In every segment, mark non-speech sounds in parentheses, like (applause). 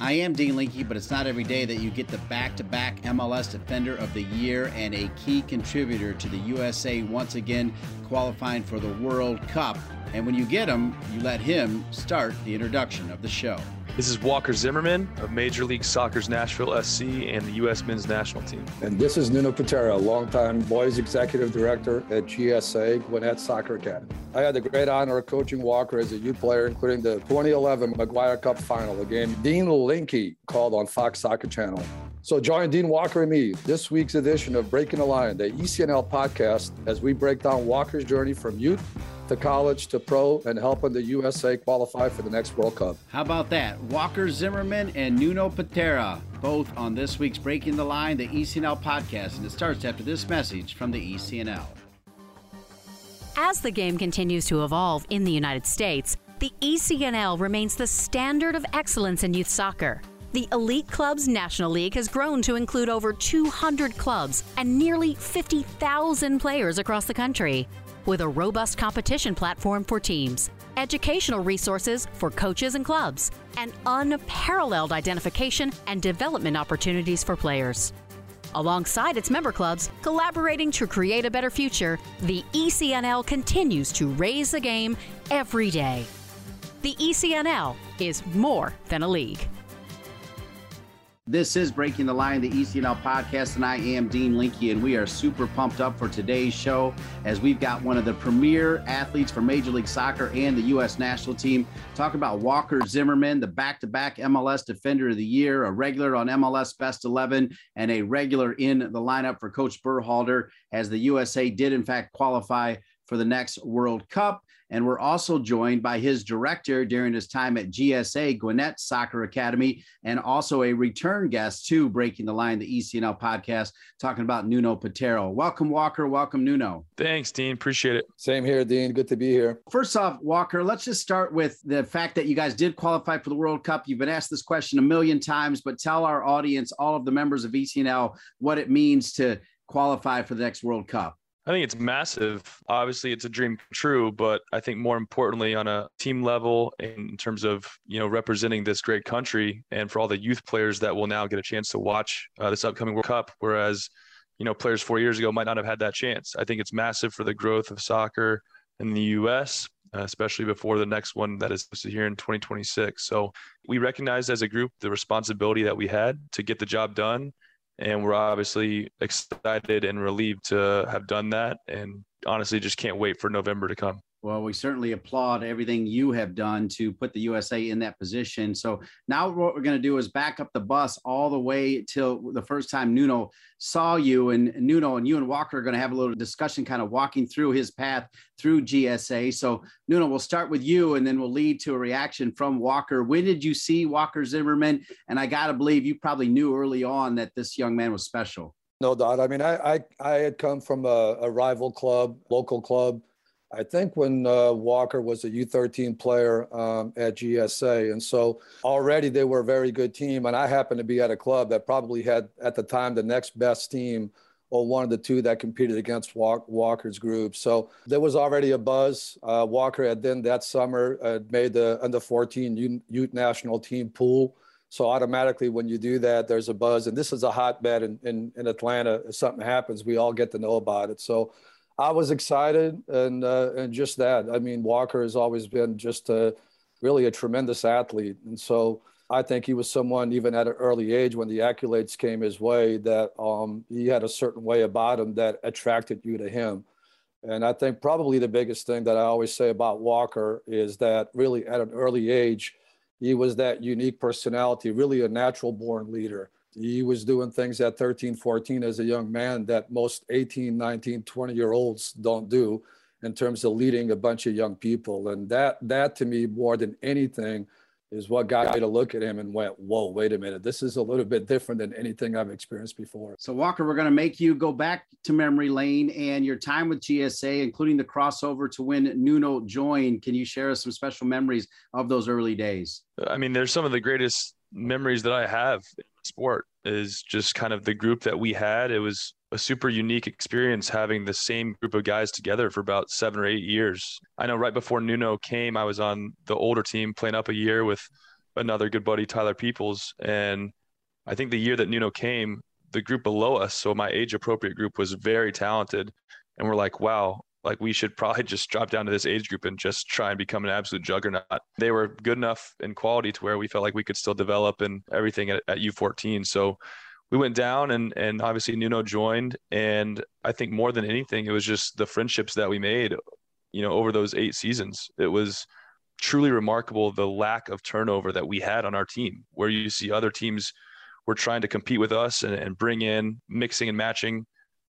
I am Dean Linke, but it's not every day that you get the back to back MLS Defender of the Year and a key contributor to the USA once again qualifying for the World Cup. And when you get him, you let him start the introduction of the show. This is Walker Zimmerman of Major League Soccer's Nashville SC and the U.S. men's national team. And this is Nuno Piteira, longtime boys executive director at GSA Gwinnett Soccer Academy. I had the great honor of coaching Walker as a youth player, including the 2011 McGuire Cup final, a game Dean Linke called on Fox Soccer Channel. So join Dean Walker and me this week's edition of Breaking the Line, the ECNL podcast, as we break down Walker's journey from youth to college to pro and helping the USA qualify for the next World Cup. How about that? Walker Zimmerman and Nuno Piteira, both on this week's Breaking the Line, the ECNL podcast, and it starts after this message from the ECNL. As the game continues to evolve in the United States, the ECNL remains the standard of excellence in youth soccer. The Elite Clubs National League has grown to include over 200 clubs and nearly 50,000 players across the country with a robust competition platform for teams, educational resources for coaches and clubs, and unparalleled identification and development opportunities for players. Alongside its member clubs, collaborating to create a better future, the ECNL continues to raise the game every day. The ECNL is more than a league. This is Breaking the Line, the ECNL podcast, and I am Dean Linke, and we are super pumped up for today's show as we've got one of the premier athletes for Major League Soccer and the U.S. national team. Talk about Walker Zimmerman, the back to back MLS Defender of the Year, a regular on MLS Best 11, and a regular in the lineup for Coach Berhalter as the USA did, in fact, qualify for the next World Cup. And we're also joined by his director during his time at GSA, Gwinnett Soccer Academy, and also a return guest to Breaking the Line, the ECNL podcast, talking about Nuno Piteira. Welcome, Walker. Welcome, Nuno. Thanks, Dean. Appreciate it. Same here, Dean. Good to be here. First off, Walker, let's just start with the fact that you guys did qualify for the World Cup. You've been asked this question a million times, but tell our audience, all of the members of ECNL, what it means to qualify for the next World Cup. I think it's massive. Obviously, it's a dream true, but I think more importantly, on a team level, in terms of you know representing this great country, and for all the youth players that will now get a chance to watch uh, this upcoming World Cup, whereas you know players four years ago might not have had that chance. I think it's massive for the growth of soccer in the U.S., uh, especially before the next one that is here in 2026. So we recognized as a group the responsibility that we had to get the job done and we're obviously excited and relieved to have done that. And honestly just can't wait for november to come well, we certainly applaud everything you have done to put the USA in that position. So now what we're going to do is back up the bus all the way till the first time Nuno saw you and Nuno and you and Walker are going to have a little discussion kind of walking through his path through GSA. So Nuno, we'll start with you and then we'll lead to a reaction from Walker. When did you see Walker Zimmerman? And I got to believe you probably knew early on that this young man was special. No doubt. I mean, I, I, I had come from a, a rival club, local club I think when uh, Walker was a U13 player um, at GSA. And so already they were a very good team. And I happened to be at a club that probably had, at the time, the next best team or one of the two that competed against Walker's group. So there was already a buzz. Uh, Walker had then that summer uh, made the under 14 youth national team pool. So automatically, when you do that, there's a buzz. And this is a hotbed in, in, in Atlanta. If something happens, we all get to know about it. So I was excited and uh, and just that. I mean, Walker has always been just a really a tremendous athlete, and so I think he was someone even at an early age when the accolades came his way that um, he had a certain way about him that attracted you to him. And I think probably the biggest thing that I always say about Walker is that really at an early age, he was that unique personality, really a natural born leader he was doing things at 13 14 as a young man that most 18 19 20 year olds don't do in terms of leading a bunch of young people and that that to me more than anything is what got me to look at him and went, whoa, wait a minute. This is a little bit different than anything I've experienced before. So, Walker, we're going to make you go back to memory lane and your time with GSA, including the crossover to when Nuno joined. Can you share us some special memories of those early days? I mean, there's some of the greatest memories that I have in sport is just kind of the group that we had. It was a super unique experience having the same group of guys together for about seven or eight years. I know right before Nuno came, I was on the older team playing up a year with another good buddy, Tyler Peoples. And I think the year that Nuno came, the group below us, so my age appropriate group was very talented. And we're like, wow, like we should probably (laughs) just drop down to this age group and just try and become an absolute juggernaut. They were good enough in quality to where we felt like we could still develop and everything at, at U14. So we went down and and obviously Nuno joined and I think more than anything it was just the friendships that we made you know over those 8 seasons it was truly remarkable the lack of turnover that we had on our team where you see other teams were trying to compete with us and, and bring in mixing and matching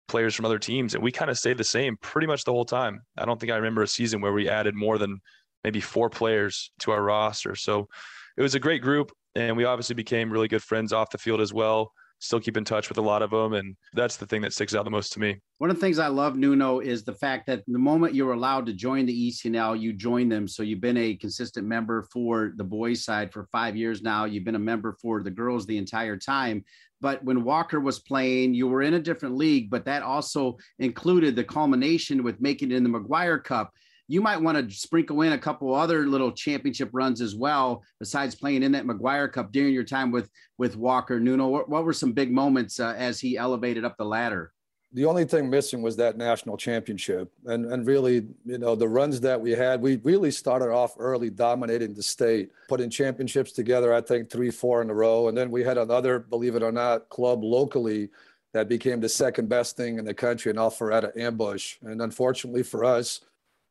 players from other teams and we kind of stayed the same pretty much the whole time I don't think I remember a season where we added more than maybe four players to our roster so it was a great group and we obviously became really good friends off the field as well still keep in touch with a lot of them. And that's the thing that sticks out the most to me. One of the things I love, Nuno, is the fact that the moment you were allowed to join the ECNL, you joined them. So you've been a consistent member for the boys side for five years now. You've been a member for the girls the entire time. But when Walker was playing, you were in a different league, but that also included the culmination with making it in the McGuire Cup you might want to sprinkle in a couple other little championship runs as well, besides playing in that McGuire Cup during your time with with Walker Nuno. What, what were some big moments uh, as he elevated up the ladder? The only thing missing was that national championship, and and really, you know, the runs that we had, we really started off early, dominating the state, putting championships together. I think three, four in a row, and then we had another, believe it or not, club locally that became the second best thing in the country in Alpharetta Ambush. And unfortunately for us,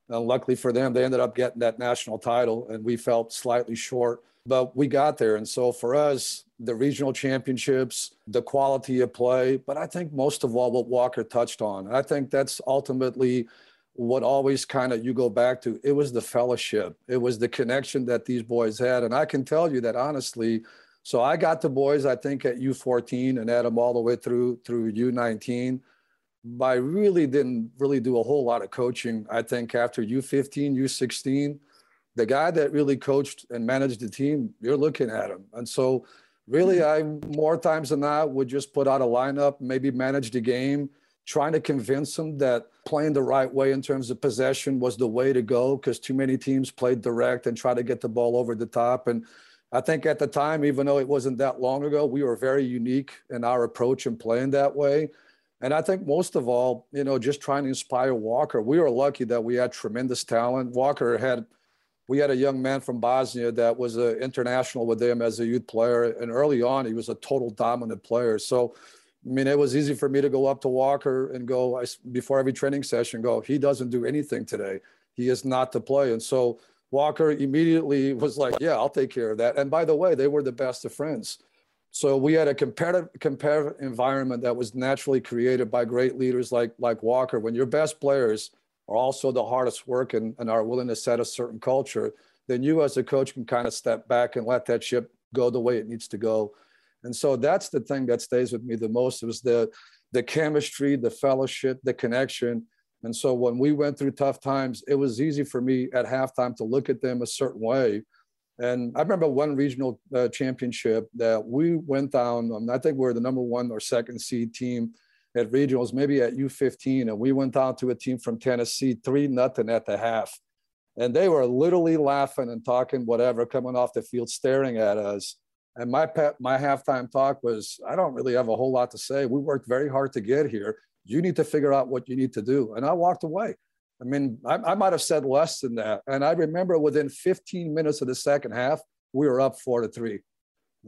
and luckily for them, they ended up getting that national title, and we felt slightly short, but we got there. And so for us, the regional championships, the quality of play, but I think most of all, what Walker touched on, I think that's ultimately what always kind of you go back to. It was the fellowship, it was the connection that these boys had. And I can tell you that honestly, so I got the boys, I think, at U14 and had them all the way through through U19 but I really didn't really do a whole lot of coaching. I think after U15, U16, the guy that really coached and managed the team, you're looking at him. And so really mm-hmm. I more times than not would just put out a lineup, maybe manage the game, trying to convince them that playing the right way in terms of possession was the way to go because too many teams played direct and try to get the ball over the top. And I think at the time, even though it wasn't that long ago, we were very unique in our approach and playing that way. And I think most of all, you know, just trying to inspire Walker. We were lucky that we had tremendous talent. Walker had, we had a young man from Bosnia that was an international with him as a youth player. And early on, he was a total dominant player. So, I mean, it was easy for me to go up to Walker and go I, before every training session, go, he doesn't do anything today. He is not to play. And so Walker immediately was like, yeah, I'll take care of that. And by the way, they were the best of friends. So we had a competitive, competitive environment that was naturally created by great leaders like, like Walker. When your best players are also the hardest work and, are willing to set a certain culture, then you as a coach can kind of step back and let that ship go the way it needs to go. And so that's the thing that stays with me the most. Was the the chemistry, the fellowship, the connection. And so when we went through tough times, it was easy for me at halftime to look at them a certain way and I remember one regional uh, championship that we went down. Um, I think we are the number one or second seed team at regionals, maybe at U15, and we went down to a team from Tennessee, three nothing at the half, and they were literally laughing and talking whatever, coming off the field, staring at us. And my pet, my halftime talk was, I don't really have a whole lot to say. We worked very hard to get here. You need to figure out what you need to do. And I walked away. I mean, I, I might have said less than that. And I remember within 15 minutes of the second half, we were up four to three.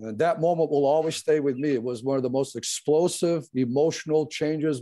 And that moment will always stay with me. It was one of the most explosive, emotional changes.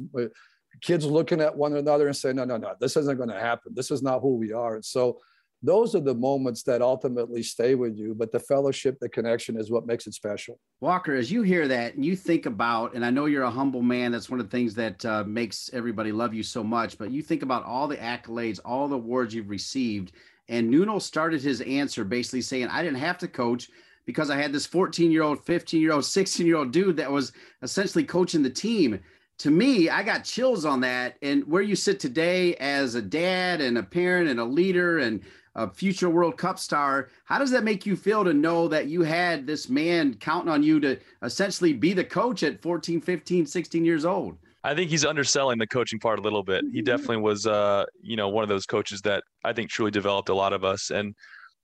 Kids looking at one another and saying, no, no, no, this isn't going to happen. This is not who we are. And so those are the moments that ultimately stay with you. But the fellowship, the connection is what makes it special. Walker, as you hear that and you think about, and I know you're a humble man, that's one of the things that uh, makes everybody love you so much. But you think about all the accolades, all the awards you've received, And Nuno started his answer basically saying, I didn't have to coach because I had this 14 year old, 15 year old, 16 year old dude that was essentially coaching the team. To me, I got chills on that. And where you sit today as a dad and a parent and a leader and a future World Cup star, how does that make you feel to know that you had this man counting on you to essentially be the coach at 14, 15, 16 years old? I think he's underselling the coaching part a little bit. He mm-hmm. definitely was, uh, you know, one of those coaches that I think truly developed a lot of us. And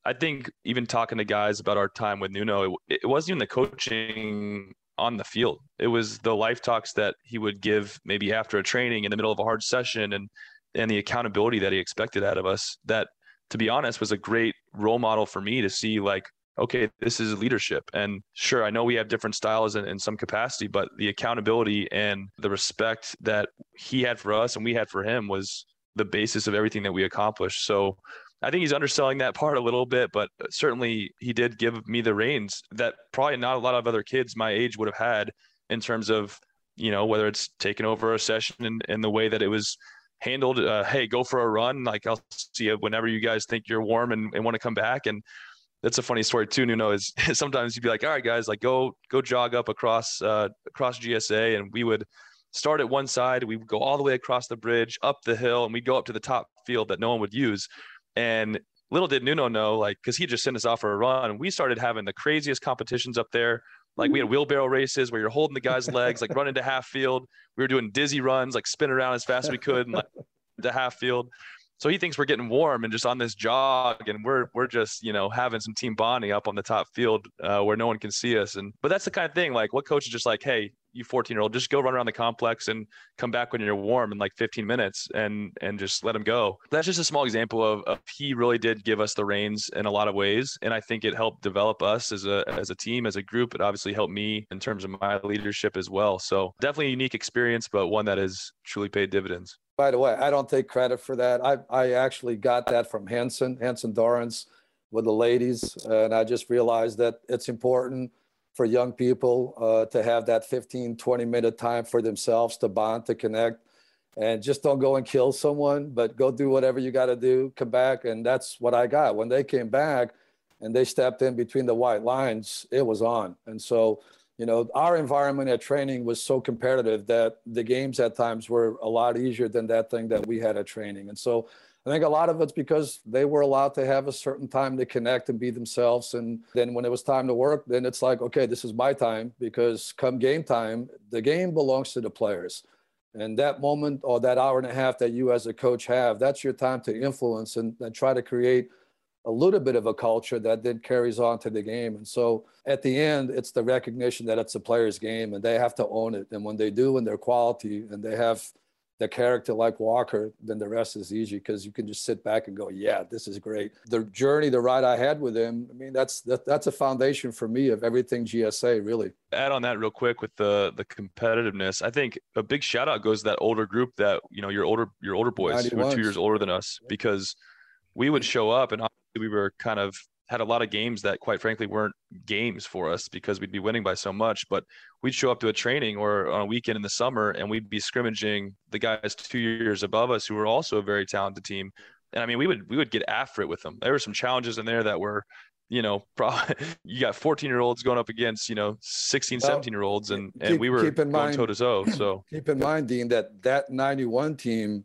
I think even talking to guys about our time with Nuno, it, it wasn't even the coaching on the field. It was the life talks that he would give maybe after a training in the middle of a hard session and and the accountability that he expected out of us that to be honest was a great role model for me to see like okay, this is leadership. And sure, I know we have different styles in, in some capacity, but the accountability and the respect that he had for us and we had for him was the basis of everything that we accomplished. So I think he's underselling that part a little bit, but certainly he did give me the reins that probably not a lot of other kids my age would have had in terms of, you know, whether it's taking over a session and, in the way that it was handled. Uh, hey, go for a run. Like I'll see you whenever you guys think you're warm and, and want to come back. And that's a funny story too. Nuno is (laughs) sometimes you'd be like, all right, guys, like go go jog up across uh, across GSA, and we would start at one side, we would go all the way across the bridge, up the hill, and we'd go up to the top field that no one would use. And little did Nuno know, like, because he just sent us off for a run, and we started having the craziest competitions up there. Like we had wheelbarrow races where you're holding the guy's legs, like running to half field. We were doing dizzy runs, like spin around as fast as we could, and like (laughs) to half field. So he thinks we're getting warm and just on this jog, and we're we're just you know having some team bonding up on the top field uh, where no one can see us. And but that's the kind of thing like what coach is just like, hey, you 14 year old, just go run around the complex and come back when you're warm in like 15 minutes and and just let him go. That's just a small example of, of he really did give us the reins in a lot of ways, and I think it helped develop us as a as a team, as a group. It obviously helped me in terms of my leadership as well. So definitely a unique experience, but one that has truly paid dividends. By the way, I don't take credit for that. I, I actually got that from Anson, Anson Dorrance with the ladies. And I just realized that it's important for young people uh, to have that 15, 20 minute time for themselves to bond, to connect. And just don't go and kill someone, but go do whatever you got to do, come back. And that's what I got. When they came back and they stepped in between the white lines, it was on. And so you know, our environment at training was so competitive that the games at times were a lot easier than that thing that we had at training. And so I think a lot of it's because they were allowed to have a certain time to connect and be themselves. And then when it was time to work, then it's like, okay, this is my time because come game time, the game belongs to the players. And that moment or that hour and a half that you as a coach have, that's your time to influence and, and try to create a little bit of a culture that then carries on to the game. And so at the end, it's the recognition that it's a player's game and they have to own it. And when they do and their quality and they have the character like Walker, then the rest is easy because you can just sit back and go, yeah, this is great. The journey, the ride I had with him, I mean, that's that, that's a foundation for me of everything GSA, really. Add on that real quick with the the competitiveness. I think a big shout out goes to that older group that, you know, your older your older boys 91s. who are two years older than us because we would show up and we were kind of had a lot of games that quite frankly weren't games for us because we'd be winning by so much but we'd show up to a training or on a weekend in the summer and we'd be scrimmaging the guys two years above us who were also a very talented team. And i mean we would we would get after it with them. There were some challenges in there that were you know (laughs) probably you got 14 year olds going up against you know 16 well, 17 year olds and and keep, we were keep going mind, toe to toe so. (clears throat) Keep in mind dean that that 91 team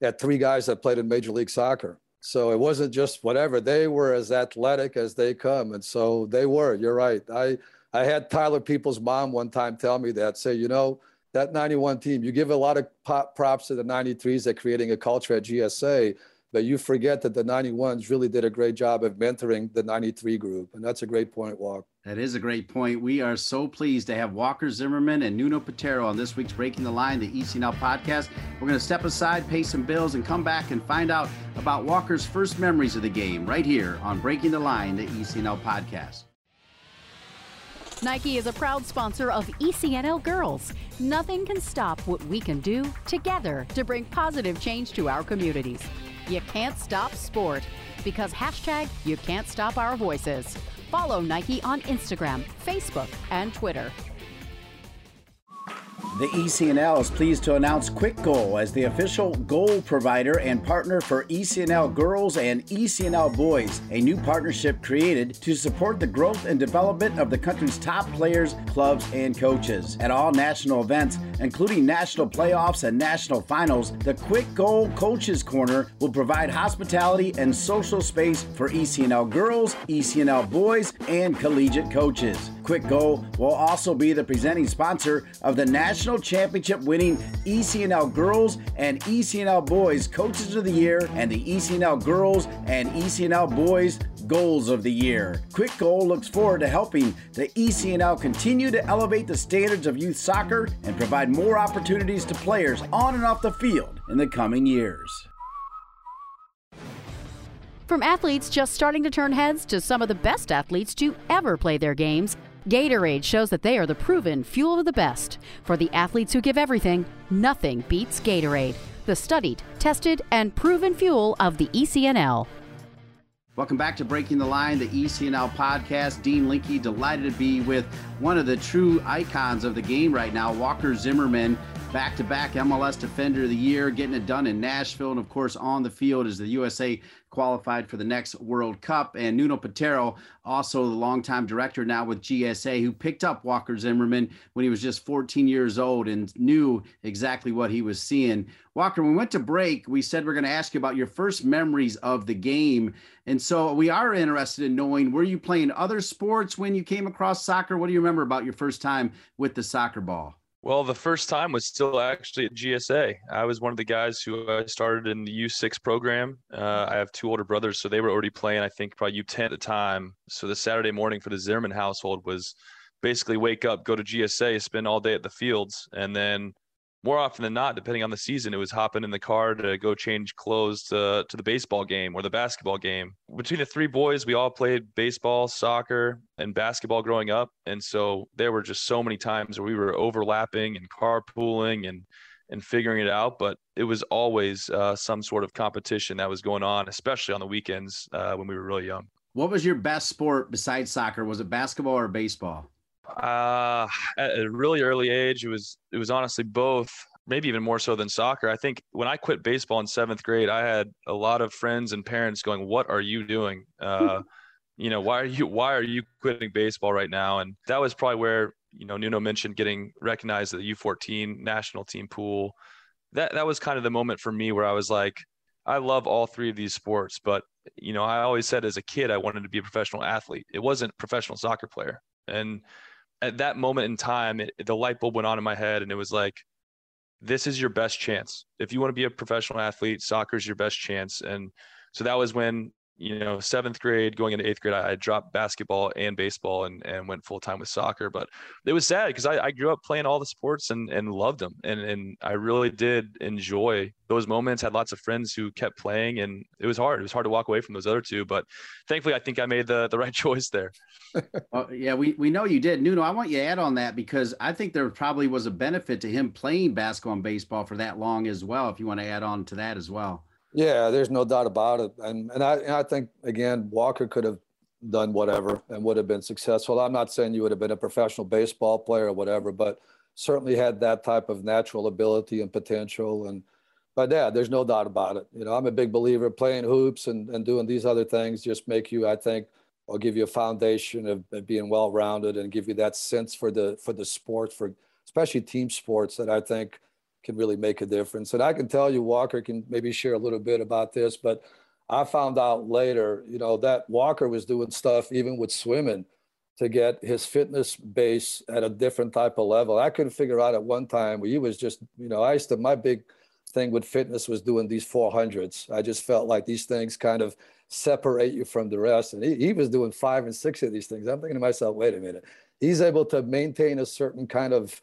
had three guys that played in major league soccer so it wasn't just whatever. They were as athletic as they come. And so they were. You're right. I, I had Tyler Peoples' mom one time tell me that, say, you know, that 91 team, you give a lot of props to the 93s at creating a culture at GSA, but you forget that the 91s really did a great job of mentoring the 93 group. And that's a great point, Walk. That is a great point. We are so pleased to have Walker Zimmerman and Nuno Piteira on this week's Breaking the Line, the ECNL podcast. We're going to step aside, pay some bills, and come back and find out about Walker's first memories of the game right here on Breaking the Line, the ECNL podcast. Nike is a proud sponsor of ECNL Girls. Nothing can stop what we can do together to bring positive change to our communities. You can't stop sport because hashtag you can't stop our voices. Follow Nike on Instagram, Facebook, and Twitter. The ECNL is pleased to announce Kwik Goal as the official goal provider and partner for ECNL girls and ECNL boys, a new partnership created to support the growth and development of the country's top players, clubs, and coaches. At all national events, including national playoffs and national finals, the Kwik Goal Coaches Corner will provide hospitality and social space for ECNL girls, ECNL boys, and collegiate coaches. Kwik Goal will also be the presenting sponsor of the National Championship winning ECNL Girls and ECNL Boys Coaches of the Year and the ECNL Girls and ECNL Boys Goals of the Year. Kwik Goal looks forward to helping the ECNL continue to elevate the standards of youth soccer and provide more opportunities to players on and off the field in the coming years. From athletes just starting to turn heads to some of the best athletes to ever play their games, Gatorade shows that they are the proven fuel of the best. For the athletes who give everything, nothing beats Gatorade, the studied, tested, and proven fuel of the ECNL. Welcome back to Breaking the Line, the ECNL podcast. Dean Linke, delighted to be with one of the true icons of the game right now, Walker Zimmerman, back to back MLS Defender of the Year, getting it done in Nashville, and of course on the field as the USA qualified for the next World Cup. And Nuno Piteira, also the longtime director now with GSA, who picked up Walker Zimmerman when he was just 14 years old and knew exactly what he was seeing. Walker, when we went to break, we said we're going to ask you about your first memories of the game. And so we are interested in knowing were you playing other sports when you came across soccer? What do you remember about your first time with the soccer ball? Well, the first time was still actually at GSA. I was one of the guys who I started in the U6 program. Uh, I have two older brothers, so they were already playing, I think, probably U10 at the time. So the Saturday morning for the Zimmerman household was basically wake up, go to GSA, spend all day at the fields, and then more often than not, depending on the season, it was hopping in the car to go change clothes to, to the baseball game or the basketball game. Between the three boys, we all played baseball, soccer, and basketball growing up. And so there were just so many times where we were overlapping and carpooling and and figuring it out. But it was always uh, some sort of competition that was going on, especially on the weekends uh, when we were really young. What was your best sport besides soccer? Was it basketball or baseball? Uh, at a really early age, it was it was honestly both. Maybe even more so than soccer. I think when I quit baseball in seventh grade, I had a lot of friends and parents going, "What are you doing? Uh, (laughs) you know, why are you why are you quitting baseball right now?" And that was probably where you know Nuno mentioned getting recognized at the U14 national team pool. That that was kind of the moment for me where I was like, I love all three of these sports, but you know, I always said as a kid I wanted to be a professional athlete. It wasn't professional soccer player, and at that moment in time, it, the light bulb went on in my head, and it was like, this is your best chance. If you want to be a professional athlete, soccer is your best chance. And so that was when you know, seventh grade going into eighth grade, I, I dropped basketball and baseball and, and went full time with soccer. But it was sad because I, I grew up playing all the sports and, and loved them. And, and I really did enjoy those moments, had lots of friends who kept playing and it was hard. It was hard to walk away from those other two, but thankfully I think I made the, the right (laughs) choice there. (laughs) well, yeah, we, we know you did. Nuno, I want you to add on that because I think there probably was a benefit to him playing basketball and baseball for that long as well. If you want to add on to that as well. Yeah, there's no doubt about it. And and I and I think again, Walker could have done whatever and would have been successful. I'm not saying you would have been a professional baseball player or whatever, but certainly had that type of natural ability and potential. And but yeah, there's no doubt about it. You know, I'm a big believer playing hoops and, and doing these other things just make you, I think, or give you a foundation of, of being well rounded and give you that sense for the for the sport for especially team sports that I think can really make a difference. And I can tell you, Walker can maybe share a little bit about this, but I found out later, you know, that Walker was doing stuff even with swimming to get his fitness base at a different type of level. I couldn't figure out at one time where he was just, you know, I used to, my big thing with fitness was doing these 400s. I just felt like these things kind of separate you from the rest. And he, he was doing five and six of these things. I'm thinking to myself, wait a minute. He's able to maintain a certain kind of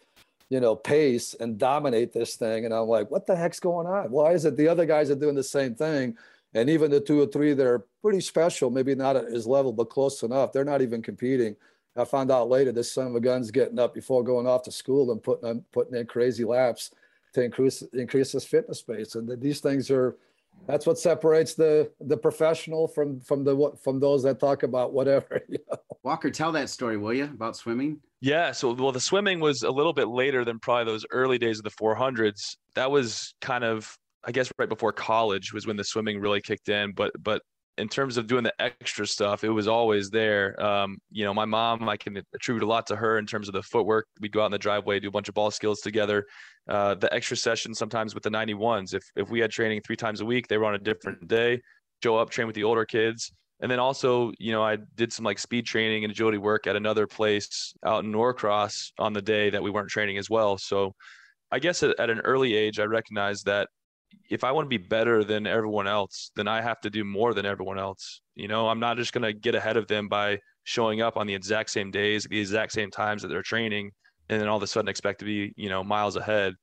you know, pace and dominate this thing. And I'm like, what the heck's going on? Why is it the other guys are doing the same thing? And even the two or three that are pretty special, maybe not at his level, but close enough, they're not even competing. I found out later this son of a gun's getting up before going off to school and putting putting in crazy laps to increase increase his fitness base. And these things are that's what separates the the professional from from the from those that talk about whatever. (laughs) You know? Walker, tell that story, will you, about swimming? Yeah. So, well, the swimming was a little bit later than probably those early days of the 400s. That was kind of, I guess, right before college was when the swimming really kicked in. But, but in terms of doing the extra stuff, it was always there. Um, you know, my mom, I can attribute a lot to her in terms of the footwork. We'd go out in the driveway, do a bunch of ball skills together. Uh, the extra session sometimes with the 91s. If if we had training three times a week, they were on a different day. Show up, train with the older kids. And then also, you know, I did some like speed training and agility work at another place out in Norcross on the day that we weren't training as well. So I guess at, at an early age, I recognized that if I want to be better than everyone else, then I have to do more than everyone else. You know, I'm not just going to get ahead of them by showing up on the exact same days, the exact same times that they're training, and then all of a sudden expect to be, you know, miles ahead.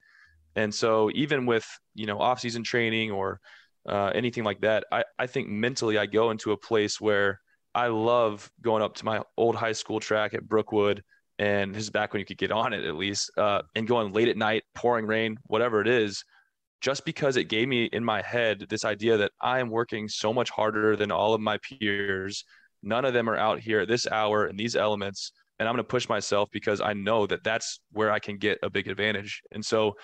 And so even with, you know, off-season training or uh, anything like that. I, I think mentally I go into a place where I love going up to my old high school track at Brookwood, and this is back when you could get on it at least, uh, and going late at night, pouring rain, whatever it is, just because it gave me in my head this idea that I am working so much harder than all of my peers. None of them are out here at this hour in these elements. And I'm going to push myself because I know that that's where I can get a big advantage. And so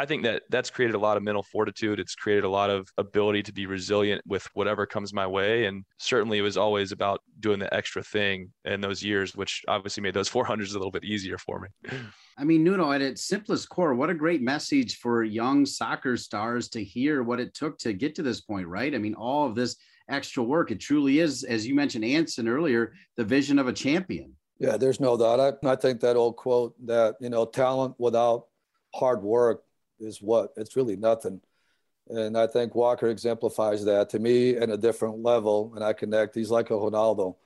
I think that that's created a lot of mental fortitude. It's created a lot of ability to be resilient with whatever comes my way. And certainly it was always about doing the extra thing in those years, which obviously made those (laughs) 400s a little bit easier for me. (clears throat) I mean, Nuno, at its simplest core, what a great message for young soccer stars to hear what it took to get to this point, right? I mean, all of this extra work, it truly is, as you mentioned, Anson earlier, the vision of a champion. Yeah, there's no doubt. I, I think that old quote that, you know, talent without hard work is what? It's really nothing. And I think Walker exemplifies that to me in a different level. And I connect, he's like a Ronaldo.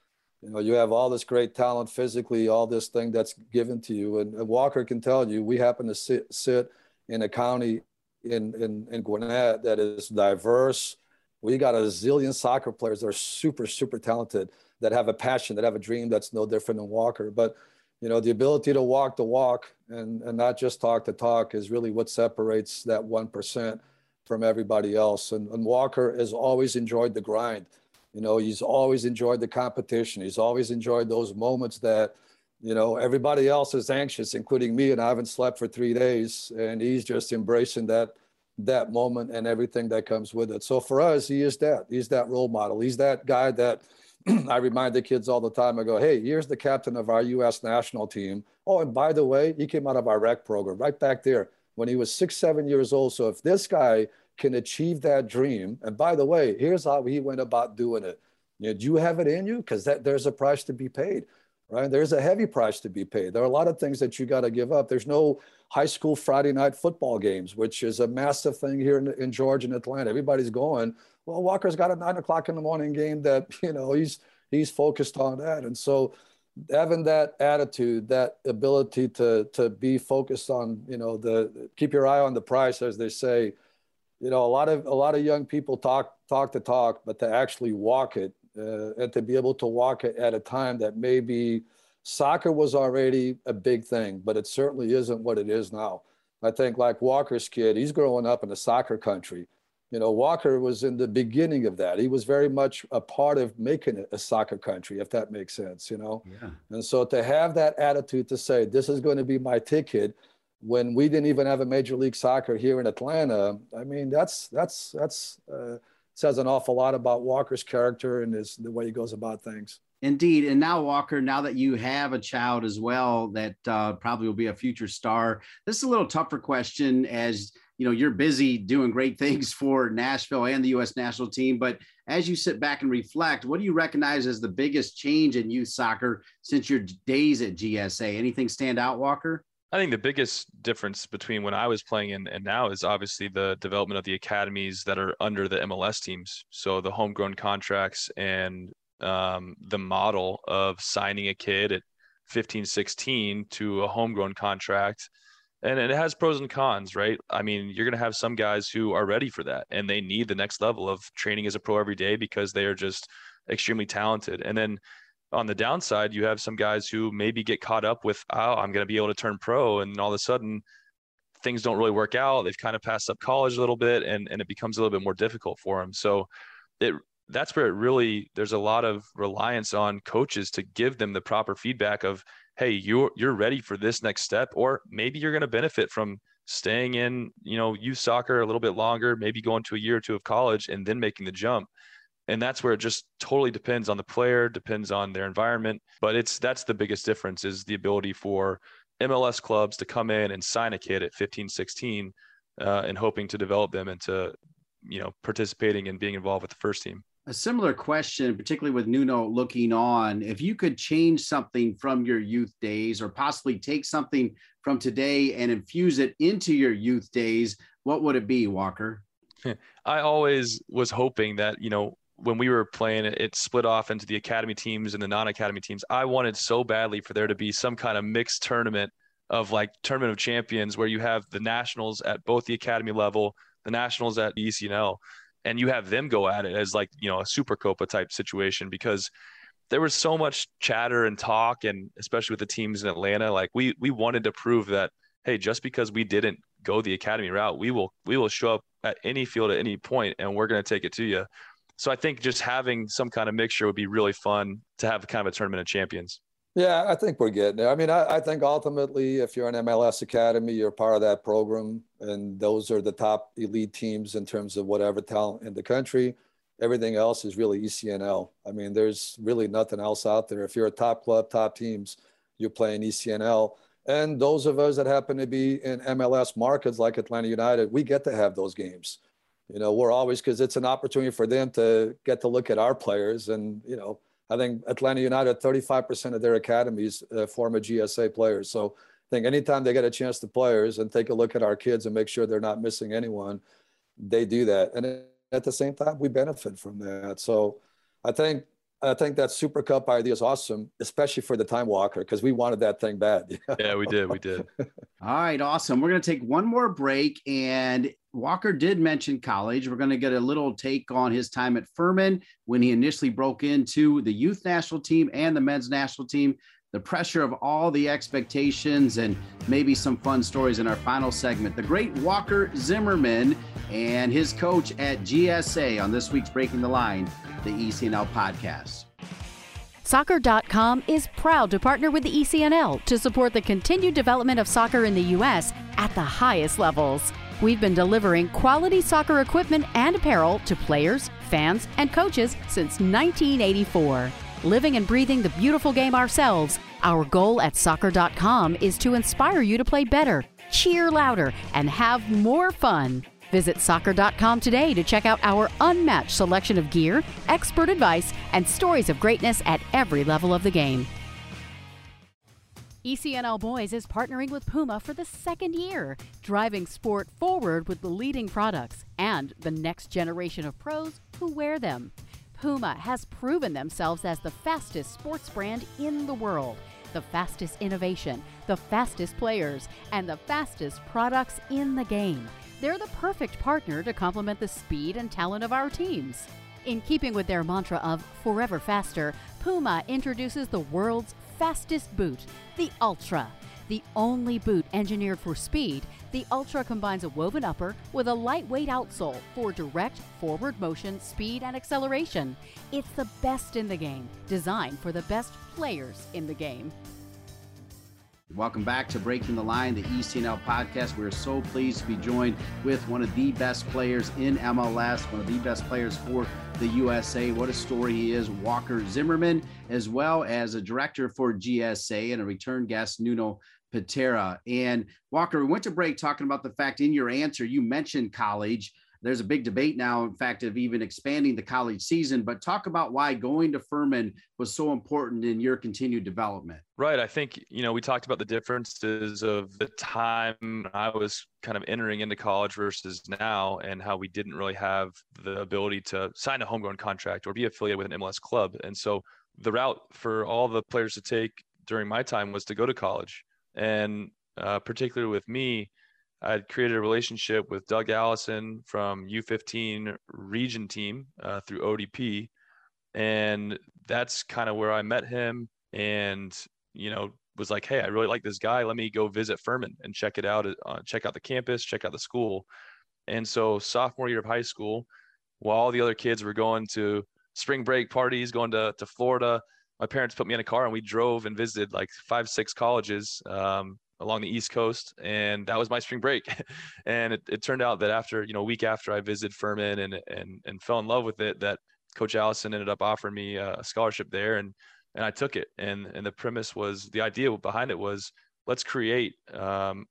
You know, you have all this great talent physically, all this thing that's given to you. And, and Walker can tell you, we happen to sit, sit in a county in, in, in Gwinnett that is diverse. We got a zillion soccer players that are super, super talented, that have a passion, that have a dream that's no different than Walker. But you know, the ability to walk the walk and, and not just talk the talk is really what separates that 1% from everybody else. And, and Walker has always enjoyed the grind. You know, he's always enjoyed the competition. He's always enjoyed those moments that, you know, everybody else is anxious, including me, and I haven't slept for three days. And he's just embracing that that moment and everything that comes with it. So for us, he is that. He's that role model. He's that guy that (clears throat) I remind the kids all the time. I go, hey, here's the captain of our U.S. national team. Oh, and by the way, he came out of our rec program right back there when he was six, seven years old. So if this guy can achieve that dream, and by the way, here's how he went about doing it. You know, do you have it in you? Because there's a price to be paid, right? There's a heavy price to be paid. There are a lot of things that you got to give up. There's no high school Friday night football games, which is a massive thing here in, in Georgia and Atlanta. Everybody's going well, Walker's got a nine o'clock in the morning game that (laughs) you know he's he's focused on that, and so having that attitude, that ability to to be focused on you know the keep your eye on the price, as they say. You know, a lot of a lot of young people talk talk the talk, but to actually walk it uh, and to be able to walk it at a time that maybe soccer was already a big thing, but it certainly isn't what it is now. I think like Walker's kid, he's growing up in a soccer country you know, Walker was in the beginning of that. He was very much a part of making it a soccer country, if that makes sense, you know? Yeah. And so to have that attitude to say, this is going to be my ticket when we didn't even have a major league soccer here in Atlanta, I mean, that's, that's, that's, uh, says an awful lot about Walker's character and his, the way he goes about things. Indeed. And now, Walker, now that you have a child as well, that uh, probably will be a future star, this is a little tougher question as you know you're busy doing great things for Nashville and the U.S. national team. But as you sit back and reflect, what do you recognize as the biggest change in youth soccer since your days at GSA? Anything stand out, Walker? I think the biggest difference between when I was playing and, and now is obviously the development of the academies that are under the MLS teams. So the homegrown contracts and um, the model of signing a kid at 15, 16 to a homegrown contract and it has pros and cons, right? I mean, you're going to have some guys who are ready for that and they need the next level of training as a pro every day because they are just extremely talented. And then on the downside, you have some guys who maybe get caught up with, oh, I'm going to be able to turn pro. And all of a sudden, things don't really work out. They've kind of passed up college a little bit and, and it becomes a little bit more difficult for them. So it, that's where it really, there's a lot of reliance on coaches to give them the proper feedback of, hey, you're you're ready for this next step, or maybe you're going to benefit from staying in, you know, youth soccer a little bit longer, maybe going to a year or two of college and then making the jump. And that's where it just totally depends on the player, depends on their environment. But it's that's the biggest difference is the ability for MLS clubs to come in and sign a kid at 15, 16, uh, and hoping to develop them into, you know, participating and being involved with the first team. A similar question, particularly with Nuno looking on, if you could change something from your youth days or possibly take something from today and infuse it into your youth days, what would it be, Walker? (laughs) I always was hoping that, you know, when we were playing it, it split off into the academy teams and the non-academy teams. I wanted so badly for there to be some kind of mixed tournament of like tournament of champions where you have the nationals at both the academy level, the nationals at ECNL and you have them go at it as like you know a super copa type situation because there was so much chatter and talk and especially with the teams in atlanta like we we wanted to prove that hey just because we didn't go the academy route we will we will show up at any field at any point and we're going to take it to you so i think just having some kind of mixture would be really fun to have kind of a tournament of champions yeah, I think we're getting there. I mean, I, I, think ultimately, if you're an MLS academy, you're part of that program, and those are the top elite teams in terms of whatever talent in the country. Everything else is really ECNL. I mean, there's really nothing else out there. If you're a top club, top teams, you're playing ECNL. And those of us that happen to be in MLS markets like Atlanta United, we get to have those games. You know, we're always because it's an opportunity for them to get to look at our players and, you know, I think Atlanta United, 35% of their academies uh, former GSA players. So I think anytime they get a chance to players and take a look at our kids and make sure they're not missing anyone, they do that. And at the same time, we benefit from that. So I think I think that Super Cup idea is awesome, especially for the Time Walker, because we wanted that thing bad. (laughs) yeah, we did. We did. All right, awesome. We're going to take one more break. And Walker did mention college. We're going to get a little take on his time at Furman when he initially broke into the youth national team and the men's national team, the pressure of all the expectations, and maybe some fun stories in our final segment. The great Walker Zimmerman and his coach at GSA on this week's Breaking the Line, the ECNL podcast. Soccer.com is proud to partner with the ECNL to support the continued development of soccer in the U.S. at the highest levels. We've been delivering quality soccer equipment and apparel to players, fans, and coaches since 1984. Living and breathing the beautiful game ourselves, our goal at soccer.com is to inspire you to play better, cheer louder, and have more fun. Visit soccer.com today to check out our unmatched selection of gear, expert advice, and stories of greatness at every level of the game. ECNL Boys is partnering with Puma for the second year, driving sport forward with the leading products and the next generation of pros who wear them. Puma has proven themselves as the fastest sports brand in the world, the fastest innovation, the fastest players, and the fastest products in the game. They're the perfect partner to complement the speed and talent of our teams. In keeping with their mantra of forever faster, Puma introduces the world's fastest boot, the Ultra. The only boot engineered for speed, the Ultra combines a woven upper with a lightweight outsole for direct forward motion, speed, and acceleration. It's the best in the game, designed for the best players in the game. Welcome back to Breaking the Line, the ECNL podcast. We're so pleased to be joined with one of the best players in MLS, one of the best players for the USA. What a story he is, Walker Zimmerman, as well as a director for GSA and a return guest, Nuno Piteira. And Walker, we went to break talking about the fact in your answer, you mentioned college there's a big debate now, in fact, of even expanding the college season. But talk about why going to Furman was so important in your continued development. Right. I think, you know, we talked about the differences of the time I was kind of entering into college versus now and how we didn't really have the ability to sign a homegrown contract or be affiliated with an MLS club. And so the route for all the players to take during my time was to go to college. And uh, particularly with me, I had created a relationship with Doug Allison from U15 region team uh, through ODP. And that's kind of where I met him and, you know, was like, hey, I really like this guy. Let me go visit Furman and check it out, uh, check out the campus, check out the school. And so, sophomore year of high school, while all the other kids were going to spring break parties, going to, to Florida, my parents put me in a car and we drove and visited like five, six colleges um, along the East Coast, and that was my spring break. (laughs) and it, it, turned out that after you know a week after I visited Furman and and and fell in love with it, that Coach Allison ended up offering me a scholarship there, and and I took it. And and the premise was the idea behind it was let's create um,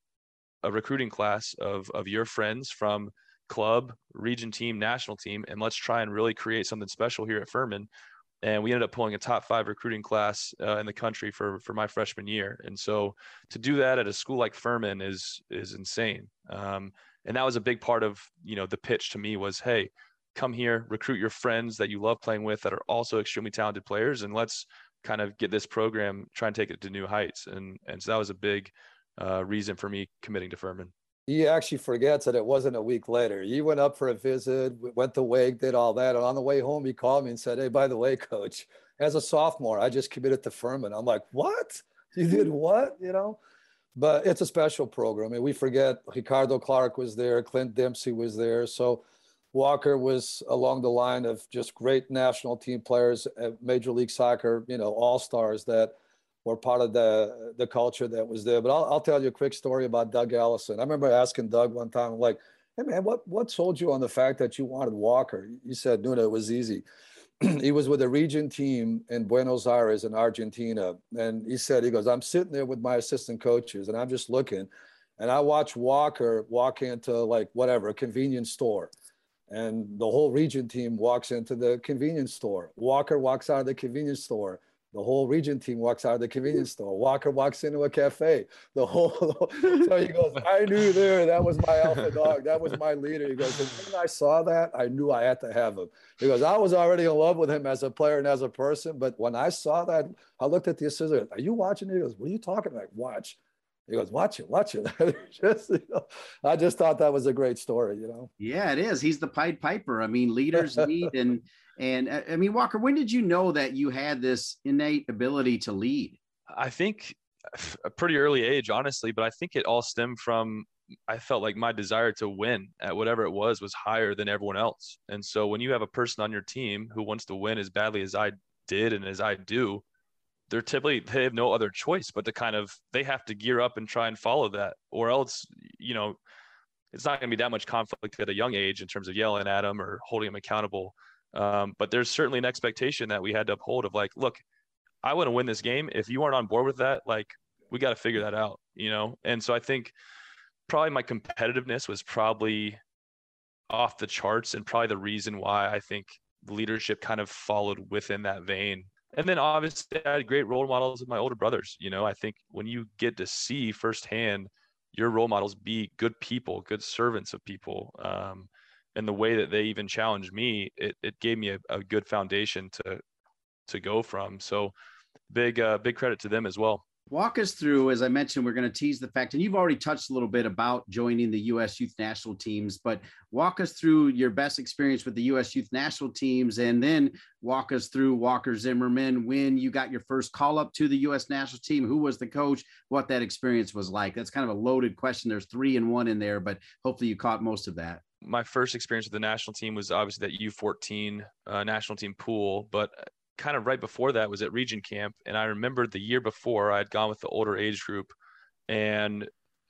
a recruiting class of of your friends from club, region team, national team, and let's try and really create something special here at Furman and we ended up pulling a top five recruiting class uh, in the country for for my freshman year. And so to do that at a school like Furman is is insane. Um, and that was a big part of you know the pitch to me was, hey, come here, recruit your friends that you love playing with that are also extremely talented players, and let's kind of get this program try and take it to new heights. And and so that was a big uh, reason for me committing to Furman he actually forgets that it wasn't a week later. He went up for a visit, went to Wake, did all that. And on the way home, he called me and said, Hey, by the way, coach, as a sophomore, I just committed to Furman. I'm like, What? You did (laughs) what? You know? But it's a special program. I mean, we forget Ricardo Clark was there, Clint Dempsey was there. So Walker was along the line of just great national team players at Major League Soccer, you know, all stars that were part of the the culture that was there. But I'll, I'll tell you a quick story about Doug Allen. I remember asking Doug one time, like, "Hey man, what what sold you on the fact that you wanted Walker?" He said, "No, it was easy." (clears throat) he was with a region team in Buenos Aires in Argentina, and he said, "He goes, I'm sitting there with my assistant coaches, and I'm just looking." And I watch Walker walk into like whatever, a convenience store and the whole region team walks into the convenience store. Walker walks out of the convenience store. The whole region team walks out of the convenience (laughs) store. Walker walks into a cafe. The whole (laughs) so he goes, (laughs) I knew there that was my alpha dog. That was my leader. He goes, when I saw that, I knew I had to have him. He goes, I was already in love with him as a player and as a person, but when I saw that, I looked at the assistant. Are you watching? He goes, What are you talking about? Watch. He goes, watch it, watch it. (laughs) just, you know, I just thought that was a great story, you know. Yeah, it is. He's the Pied Piper. I mean, leaders (laughs) lead, and and uh, I mean, Walker, when did you know that you had this innate ability to lead? I think a pretty early age, honestly, but I think it all stemmed from I felt like my desire to win at whatever it was was higher than everyone else. And so when you have a person on your team who wants to win as badly as I did and as I do, they're typically they have no other choice but to kind of they have to gear up and try and follow that or else you know it's not going to be that much conflict at a young age in terms of yelling at them or holding them accountable. Um, but there's certainly an expectation that we had to uphold of like look i want to win this game. If you aren't on board with that like we got to figure that out you know? And so i think probably my competitiveness was probably off the charts and probably the reason why i think leadership kind of followed within that vein and then obviously I had great role models with my older brothers. You know, I think when you get to see firsthand your role models be good people, good servants of people, um, and the way that they even challenged me, it, it gave me a, a good foundation to to go from. So big uh, big credit to them as well. Walk us through, as I mentioned, we're going to tease the fact, and you've already touched a little bit about joining the U.S. Youth National Teams, but walk us through your best experience with the U.S. Youth National Teams, and then walk us through Walker Zimmerman when you got your first call up to the U.S. National Team. Who was the coach? What that experience was like? That's kind of a loaded question. There's three and one in there, but hopefully you caught most of that my first experience with the national team was obviously that U14 uh, national team pool, but kind of right before that was at Region Camp, and I remember the year before I had gone with the older age group, and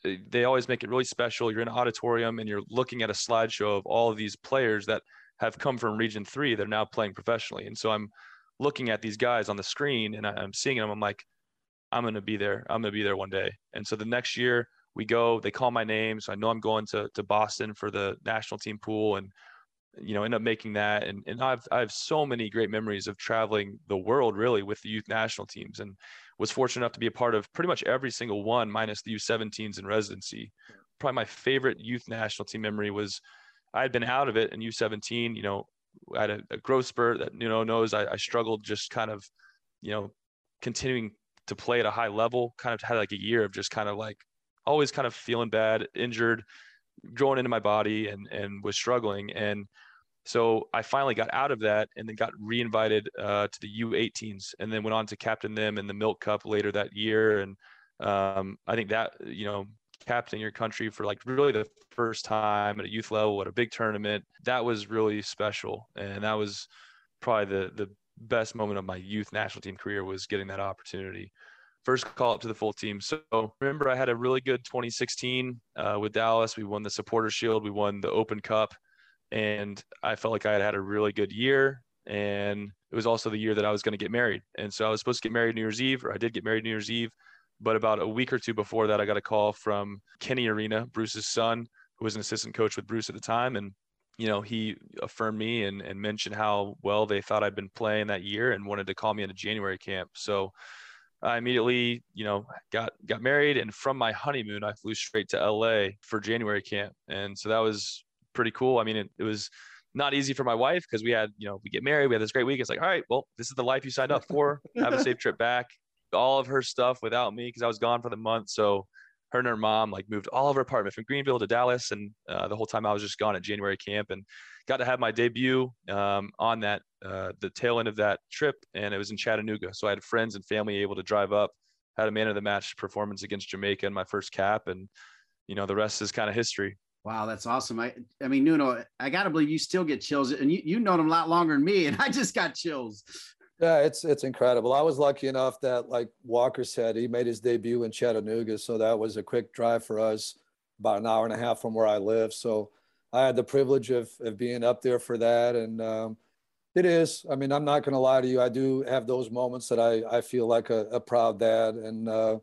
uh, they always make it really special. You're in an auditorium and you're looking at a slideshow of all of these players that have come from Region Three that are now playing professionally, and so I'm looking at these guys on the screen and I'm seeing them. I'm like, I'm gonna be there. I'm gonna be there one day. And so the next year we go. They call my name, so I know I'm going to to Boston for the national team pool and you know, end up making that. And, and I've, I have so many great memories of traveling the world really with the youth national teams and was fortunate enough to be a part of pretty much every single one minus the U17s in residency. Probably my favorite youth national team memory was I had been out of it in U17, you know, I had a, a growth spurt that, you know, knows I, I struggled just kind of, you know, continuing to play at a high level, kind of had like a year of just kind of like always kind of feeling bad, injured, growing into my body and and was struggling and so I finally got out of that and then got reinvited uh, to the U18s and then went on to captain them in the Milk Cup later that year. And um, I think that, you know, captain your country for like really the first time at a youth level at a big tournament, that was really special. And that was probably the, the best moment of my youth national team career was getting that opportunity. First call up to the full team. So remember, I had a really good 2016 uh, with Dallas. We won the Supporter Shield, we won the Open Cup, and I felt like I had had a really good year. And it was also the year that I was going to get married. And so I was supposed to get married New Year's Eve, or I did get married New Year's Eve. But about a week or two before that, I got a call from Kenny Arena, Bruce's son, who was an assistant coach with Bruce at the time. And you know, he affirmed me and, and mentioned how well they thought I'd been playing that year and wanted to call me into January camp. So I immediately, you know, got got married and from my honeymoon I flew straight to LA for January camp. And so that was pretty cool. I mean, it, it was not easy for my wife because we had, you know, we get married, we had this great week. It's like, all right, well, this is the life you signed up for. Have a (laughs) safe trip back. All of her stuff without me because I was gone for the month. So her and her mom like moved all of her apartment from Greenville to Dallas, and uh, the whole time I was just gone at January camp, and got to have my debut um, on that uh, the tail end of that trip, and it was in Chattanooga. So I had friends and family able to drive up, had a man of the match performance against Jamaica in my first cap, and you know the rest is kind of history. Wow, that's awesome. I I mean, Nuno, I gotta believe you still get chills, and you you known him a lot longer than me, and I just got chills. Yeah, it's it's incredible. I was lucky enough that, like Walker said, he made his debut in Chattanooga, so that was a quick drive for us, about an hour and a half from where I live. So I had the privilege of of being up there for that, and um, it is. I mean, I'm not going to lie to you. I do have those moments that I I feel like a, a proud dad, and uh,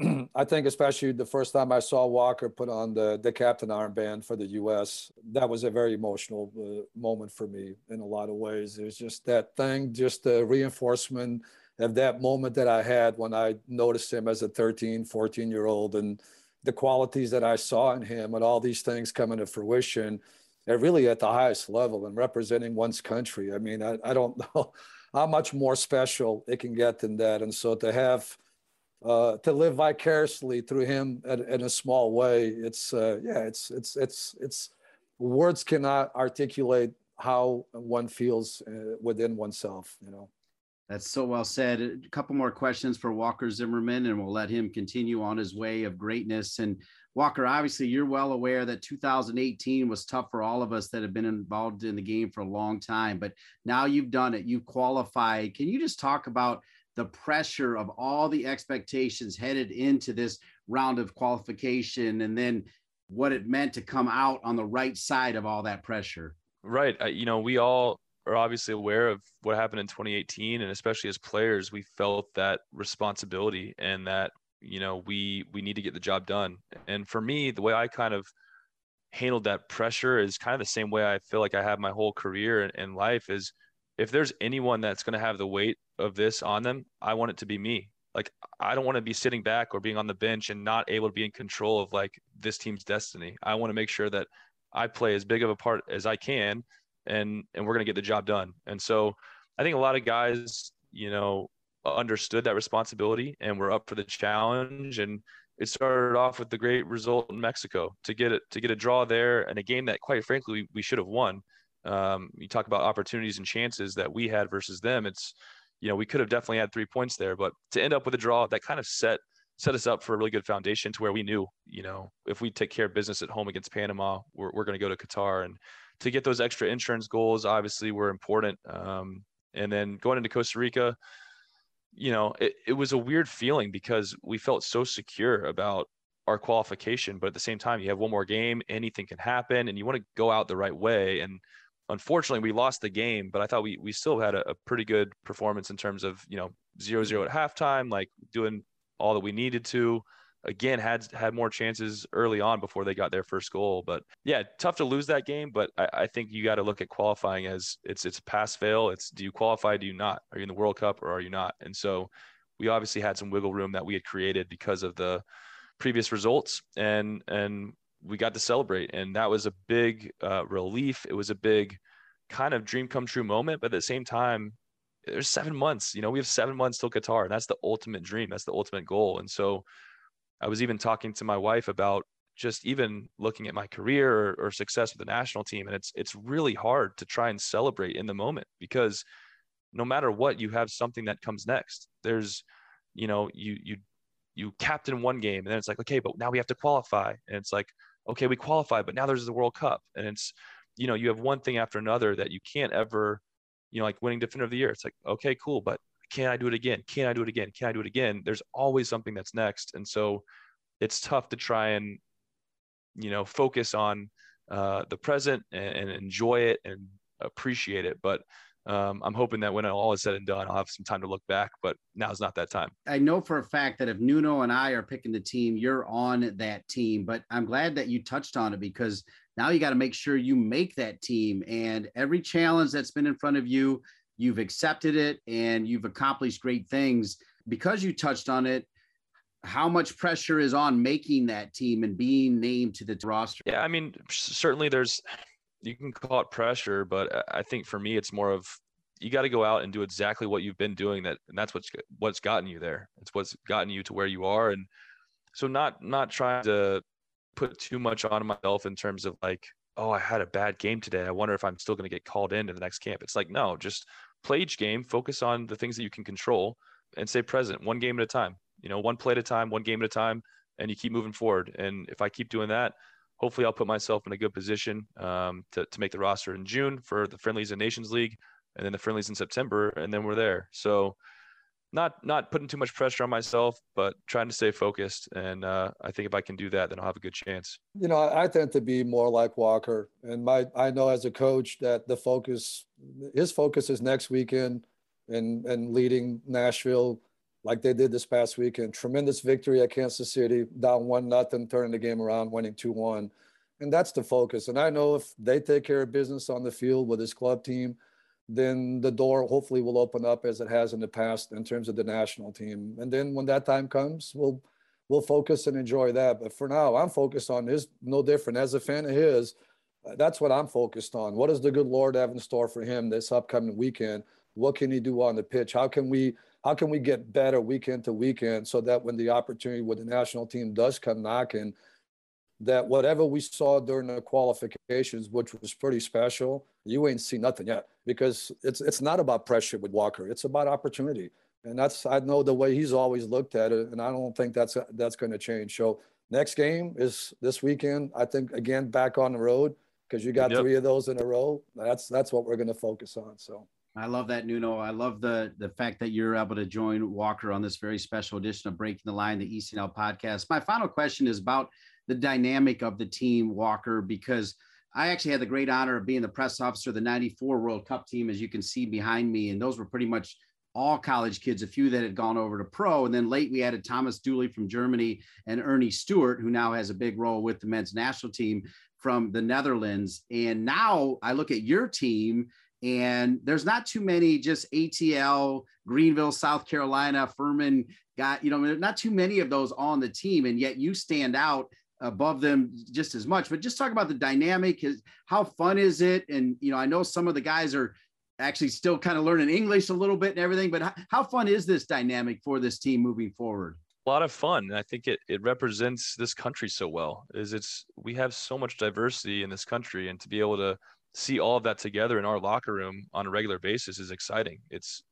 (clears throat) I think especially the first time I saw Walker put on the the captain armband for the U.S. That was a very emotional uh, moment for me in a lot of ways. It was just that thing, just the reinforcement of that moment that I had when I noticed him as a 13, 14 year old, and the qualities that I saw in him, and all these things coming to fruition, and really at the highest level and representing one's country. I mean, I, I don't (laughs) know how much more special it can get than that, and so to have uh, to live vicariously through him in, in a small way. It's uh, yeah, it's it's it's it's words cannot articulate how one feels uh, within oneself. You know. That's so well said. A couple more questions for Walker Zimmerman, and we'll let him continue on his way of greatness. And Walker, obviously, you're well aware that 2018 was tough for all of us that have been involved in the game for a long time. But now you've done it, you've qualified. Can you just talk about the pressure of all the expectations headed into this round of qualification and then what it meant to come out on the right side of all that pressure. Right. You know, we all are obviously aware of what happened in 2018 and especially as players we felt that responsibility and that you know we we need to get the job done and for me the way i kind of handled that pressure is kind of the same way i feel like i have my whole career in life is if there's anyone that's going to have the weight of this on them, I want it to be me. Like I don't want to be sitting back or being on the bench and not able to be in control of like this team's destiny. I want to make sure that I play as big of a part as I can and and we're going to get the job done. And so I think a lot of guys, you know, understood that responsibility and were up for the challenge and it started off with the great result in Mexico to get it to get a draw there and a game that quite frankly we, we should have won um, you talk about opportunities and chances that we had versus them. It's, you know, we could have definitely had three points there, but to end up with a draw, that kind of set set us up for a really good foundation to where we knew, you know, if we take care of business at home against Panama, we're, we're going to go to Qatar. And to get those extra insurance goals, obviously, were important. Um, and then going into Costa Rica, you know, it, it was a weird feeling because we felt so secure about our qualification, but at the same time, you have one more game, anything can happen, and you want to go out the right way. And unfortunately we lost the game but i thought we we still had a, a, pretty good performance in terms of you know zero zero at halftime like doing all that we needed to. Again had had more chances early on before they got their first goal but yeah tough to lose that game but i, I think you got to look at qualifying as it's it's pass fail. It's do you qualify do you not? Are you in the world cup or are you not? And so we obviously had some wiggle room that we had created because of the previous results and and we got to celebrate, and that was a big uh, relief. It was a big kind of dream come true moment, but at the same time, there's seven months. You know, we have seven months till Qatar, and that's the ultimate dream. That's the ultimate goal. And so, I was even talking to my wife about just even looking at my career or, or success with the national team, and it's it's really hard to try and celebrate in the moment because no matter what, you have something that comes next. There's, you know, you you you captain one game, and then it's like, okay, but now we have to qualify, and it's like, okay, we qualify, but now there's the World Cup, and it's you know you have one thing after another that you can't ever you know, like winning defender of the year. It's like, okay, cool, but can I do it again? Can I do it again? Can I do it again? There's always something that's next. And so it's tough to try and, you know, focus on uh, the present and, and, enjoy it and appreciate it. But um, I'm hoping that when all is said and done, I'll have some time to look back, but now's not that time. I know for a fact that if Nuno and I are picking the team, you're on that team. But I'm glad that you touched on it because now you got to make sure you make that team. And every challenge that's been in front of you, you've accepted it and you've accomplished great things. Because you touched on it, how much pressure is on making that team and being named to the roster? Yeah, I mean, certainly there's you can call it pressure, but I think for me, it's more of you got to go out and do exactly what you've been doing. That and that's what's what's gotten you there. It's what's gotten you to where you are. And so not not trying to put too much on myself in terms of like, oh, I had a bad game today. I wonder if I'm still going to get called in to the next camp. It's like no, just play each game, focus on the things that you can control, and stay present, one game at a time. You know, one play at a time, one game at a time, and you keep moving forward. And if I keep doing that hopefully I'll put myself in a good position um, to, to make the roster in June for the friendlies and Nations League, and then the friendlies in September, and then we're there. So not not putting too much pressure on myself, but trying to stay focused. And uh, I think if I can do that, then I'll have a good chance. You know, I tend to be more like Walker, and my I know as a coach that the focus, his focus is next weekend, and and leading Nashville like they did this past weekend. Tremendous victory at Kansas City, down one nothing, turning the game around, winning two one, and that's the focus. And I know if they take care of business on the field with this club team, then the door hopefully will open up as it has in the past in terms of the national team. And then when that time comes, we'll we'll focus and enjoy that. But for now, I'm focused on his no different as a fan of his. Uh, that's what I'm focused on. What does the good Lord have in store for him this upcoming weekend? What can he do on the pitch? How can we how can we get better weekend to weekend so that when the opportunity with the national team does come knocking, that whatever we saw during the qualifications, which was pretty special, you ain't seen nothing yet because it's it's not about pressure with Walker. It's about opportunity, and that's I know the way he's always looked at it, and I don't think that's that's going to change. So next game is this weekend. I think again back on the road because you got yep. three of those in a row. That's that's what we're going to focus on. So. I love that, Nuno. I love the the fact that you're able to join Walker on this very special edition of Breaking the Line, the ECNL podcast. My final question is about the dynamic of the team, Walker, because I actually had the great honor of being the press officer of the 94 World Cup team, as you can see behind me. And those were pretty much all college kids, a few that had gone over to pro. And then late we added Thomas Dooley from Germany and Earnie Stewart, who now has a big role with the men's national team from the Netherlands. And now I look at your team and there's not too many just ATL, Greenville, South Carolina, Furman got, you know, not too many of those on the team. And yet you stand out above them just as much. But just talk about the dynamic. Is how fun is it? And you know, I know some of the guys are actually still kind of learning English a little bit and everything. But how, how fun is this dynamic for this team moving forward? A lot of fun. I think it it represents this country so well. Is it's we have so much diversity in this country, and to be able to see all of that together in our locker room on a regular basis is exciting. It's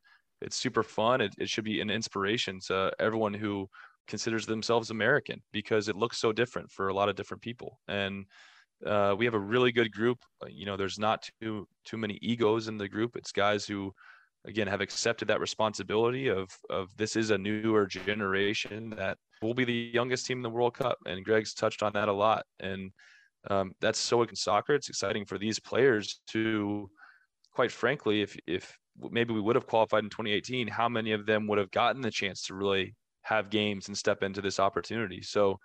it's super fun. It, it should be an inspiration to everyone who considers themselves American because it looks so different for a lot of different people. And uh, we have a really good group. You know, there's not too too many egos in the group. It's guys who, again, have accepted that responsibility of of this is a newer generation that will be the youngest team in the World Cup. And Gregg's touched on that a lot. And um, that's so in soccer. It's exciting for these players to, quite frankly, if if maybe we would have qualified in 2018, how many of them would have gotten the chance to really have games and step into this opportunity? So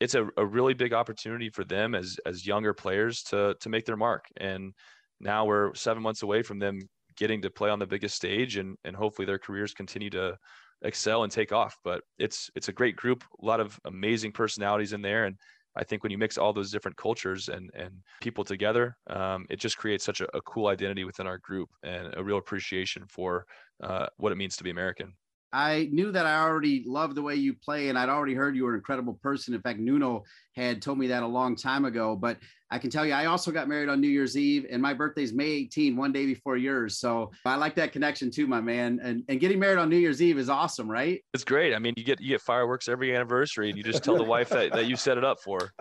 it's a, a really big opportunity for them as as younger players to to make their mark. And now we're seven months away from them getting to play on the biggest stage, and and hopefully their careers continue to excel and take off. But it's it's a great group, a lot of amazing personalities in there, and I think when you mix all those different cultures and and people together, um, it just creates such a, a, cool identity within our group and a real appreciation for uh, what it means to be American. I knew that I already loved the way you play, and I'd already heard you were an incredible person. In fact, Nuno had told me that a long time ago. But I can tell you, I also got married on New Year's Eve, and my birthday is May 18, one day before yours. So I like that connection too, my man. And and getting married on New Year's Eve is awesome, right? It's great. I mean, you get you get fireworks every anniversary, and you just tell the wife that, that you set it up for.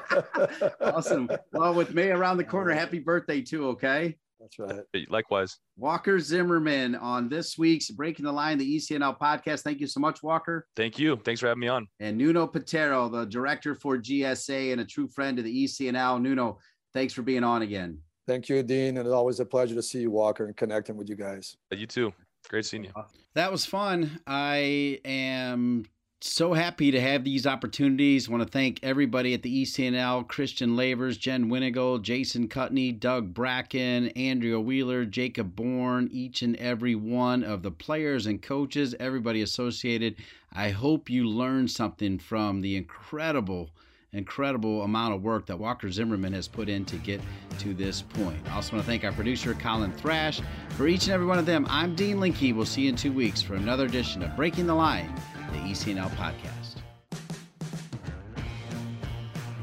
(laughs) awesome. Well, with May around the corner, happy birthday too. Okay. That's right. Likewise. Walker Zimmerman on this week's Breaking the Line, the ECNL podcast. Thank you so much, Walker. Thank you. Thanks for having me on. And Nuno Piteira, the director for GSA and a true friend of the ECNL. Nuno, thanks for being on again. Thank you, Dean. And it's always a pleasure to see you, Walker, and connecting with you guys. You too. Great seeing you. That was fun. I am so happy to have these opportunities. I want to thank everybody at the ECNL Christian Lavers, Jen Winigal, Jason Cutney, Doug Bracken, Andrea Wheeler, Jacob Bourne, each and every one of the players and coaches, everybody associated. I hope you learned something from the incredible incredible amount of work that Walker Zimmerman has put in to get to this point. I also want to thank our producer, Colin Thrash. For each and every one of them, I'm Dean Linke. We'll see you in two weeks for another edition of Breaking the Line the ECNL podcast.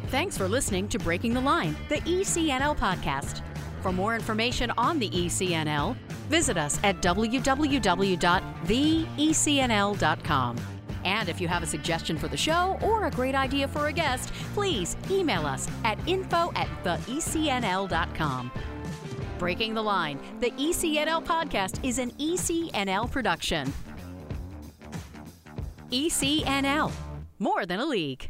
Thanks for listening to Breaking the Line, the ECNL podcast. For more information on the ECNL, visit us at www.theecnl.com. And if you have a suggestion for the show or a great idea for a guest, please email us at info at theecnl.com. Breaking the Line, the ECNL podcast is an ECNL production. ECNL, more than a league.